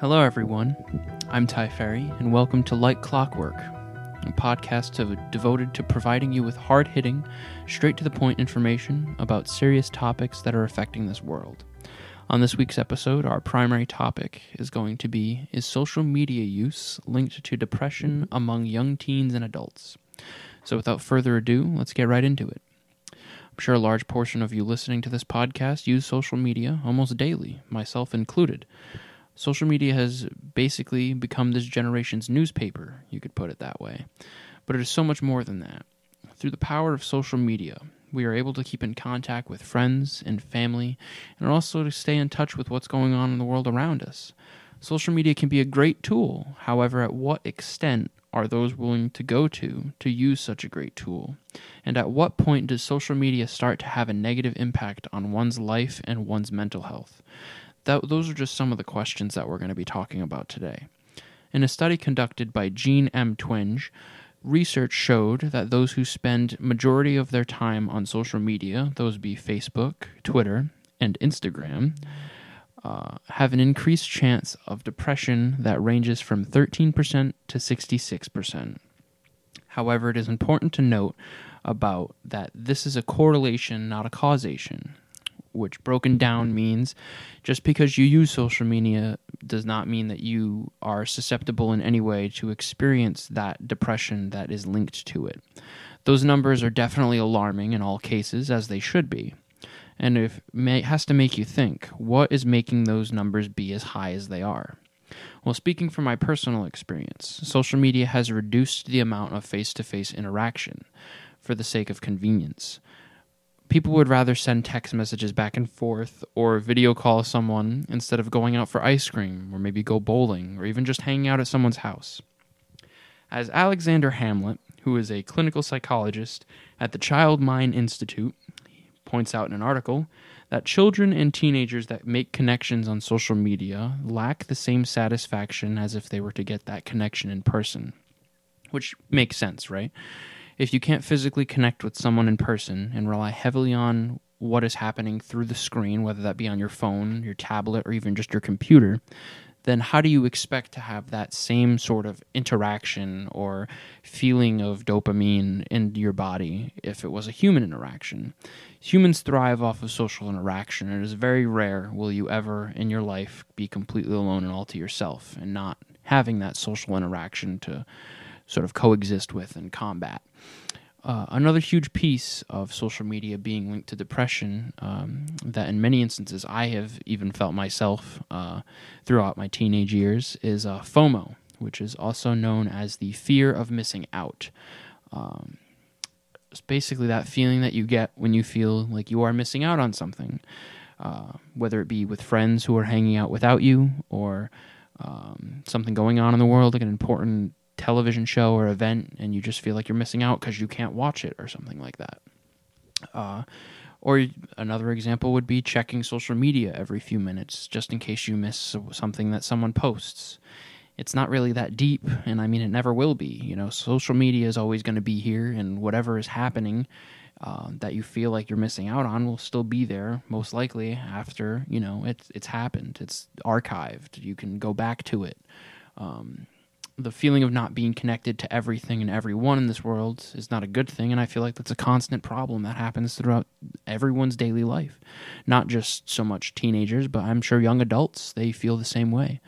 Hello, everyone. I'm Ty Ferry, and welcome to Light Clockwork, a podcast to, devoted to providing you with hard hitting, straight to the point information about serious topics that are affecting this world. On this week's episode, our primary topic is going to be Is social media use linked to depression among young teens and adults? So, without further ado, let's get right into it. I'm sure a large portion of you listening to this podcast use social media almost daily, myself included. Social media has basically become this generation's newspaper, you could put it that way. But it is so much more than that. Through the power of social media, we are able to keep in contact with friends and family, and also to stay in touch with what's going on in the world around us. Social media can be a great tool, however, at what extent are those willing to go to to use such a great tool? And at what point does social media start to have a negative impact on one's life and one's mental health? That, those are just some of the questions that we're going to be talking about today. In a study conducted by Jean M. Twenge, research showed that those who spend majority of their time on social media, those be Facebook, Twitter, and Instagram, uh, have an increased chance of depression that ranges from 13% to 66%. However, it is important to note about that this is a correlation, not a causation which broken down means just because you use social media does not mean that you are susceptible in any way to experience that depression that is linked to it. Those numbers are definitely alarming in all cases, as they should be. And it may, has to make you think what is making those numbers be as high as they are? Well, speaking from my personal experience, social media has reduced the amount of face to face interaction for the sake of convenience people would rather send text messages back and forth or video call someone instead of going out for ice cream or maybe go bowling or even just hanging out at someone's house. As Alexandra Hamlet, who is a clinical psychologist at the Child Mind Institute, points out in an article, that children and teenagers that make connections on social media lack the same satisfaction as if they were to get that connection in person. Which makes sense, right? If you can't physically connect with someone in person and rely heavily on what is happening through the screen, whether that be on your phone, your tablet, or even just your computer, then how do you expect to have that same sort of interaction or feeling of dopamine in your body if it was a human interaction? Humans thrive off of social interaction. It is very rare will you ever in your life be completely alone and all to yourself and not having that social interaction to sort of coexist with and combat. Uh, another huge piece of social media being linked to depression um, that in many instances I have even felt myself uh, throughout my teenage years is uh, FOMO, which is also known as the fear of missing out. Um, it's basically that feeling that you get when you feel like you are missing out on something, uh, whether it be with friends who are hanging out without you or um, something going on in the world, like an important television show or event and you just feel like you're missing out because you can't watch it or something like that. Uh, or another example would be checking social media every few minutes just in case you miss something that someone posts. It's not really that deep, and I mean, it never will be. You know, social media is always going to be here, and whatever is happening uh, that you feel like you're missing out on will still be there, most likely after you know it's it's happened. It's archived. You can go back to it. Um, the feeling of not being connected to everything and everyone in this world is not a good thing and i feel like that's a constant problem that happens throughout everyone's daily life. Not just so much teenagers but i'm sure young adults they feel the same way.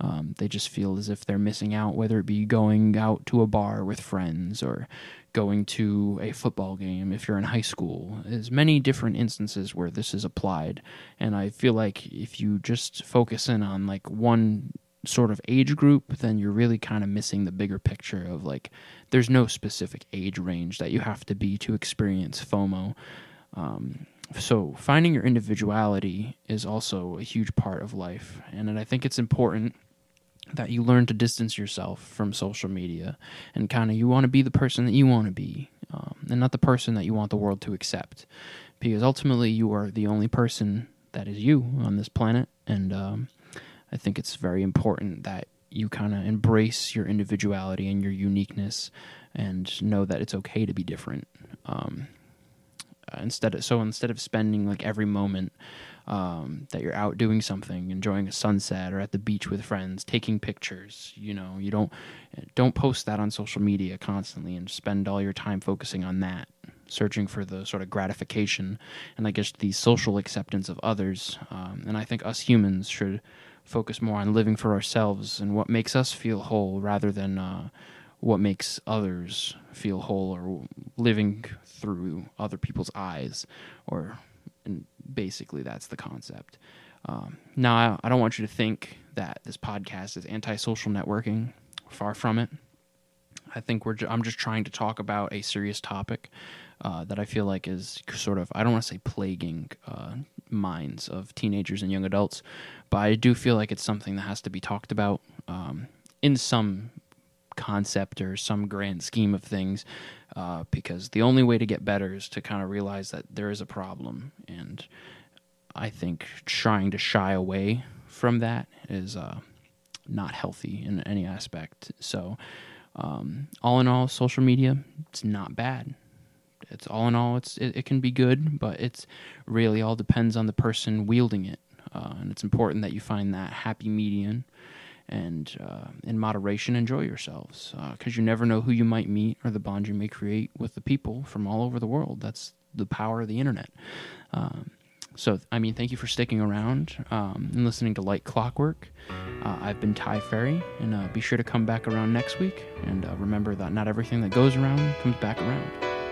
Um, they just feel as if they're missing out whether it be going out to a bar with friends or going to a football game. If you're in high school there's many different instances where this is applied and i feel like if you just focus in on like one sort of age group, then you're really kind of missing the bigger picture of like there's no specific age range that you have to be to experience FOMO. Um, so finding your individuality is also a huge part of life, and I think it's important that you learn to distance yourself from social media and kind of you want to be the person that you want to be um, and not the person that you want the world to accept because ultimately you are the only person that is you on this planet and um, I think it's very important that you kind of embrace your individuality and your uniqueness and know that it's okay to be different. Um, uh, instead of so instead of spending like every moment um, that you're out doing something, enjoying a sunset or at the beach with friends, taking pictures. You know, you don't don't post that on social media constantly and spend all your time focusing on that, searching for the sort of gratification and I guess the social acceptance of others. Um, and I think us humans should focus more on living for ourselves and what makes us feel whole rather than uh, what makes others feel whole or living through other people's eyes or basically that's the concept. Um, now, I, I don't want you to think that this podcast is anti-social networking. Far from it. I think we're. Ju- I'm just trying to talk about a serious topic uh, that I feel like is sort of. I don't want to say plaguing uh, minds of teenagers and young adults, but I do feel like it's something that has to be talked about um, in some concept or some grand scheme of things uh, because the only way to get better is to kind of realize that there is a problem and i think trying to shy away from that is uh, not healthy in any aspect. So um, all in all social media it's not bad it's all in all it's it, it can be good but it's really all depends on the person wielding it uh, and it's important that you find that happy median and uh, in moderation enjoy yourselves because uh, you never know who you might meet or the bond you may create with the people from all over the world. That's the power of the internet. Um, so i mean thank you for sticking around um, and listening to light clockwork. Uh, i've been ty ferry and uh, be sure to come back around next week and uh, remember that not everything that goes around comes back around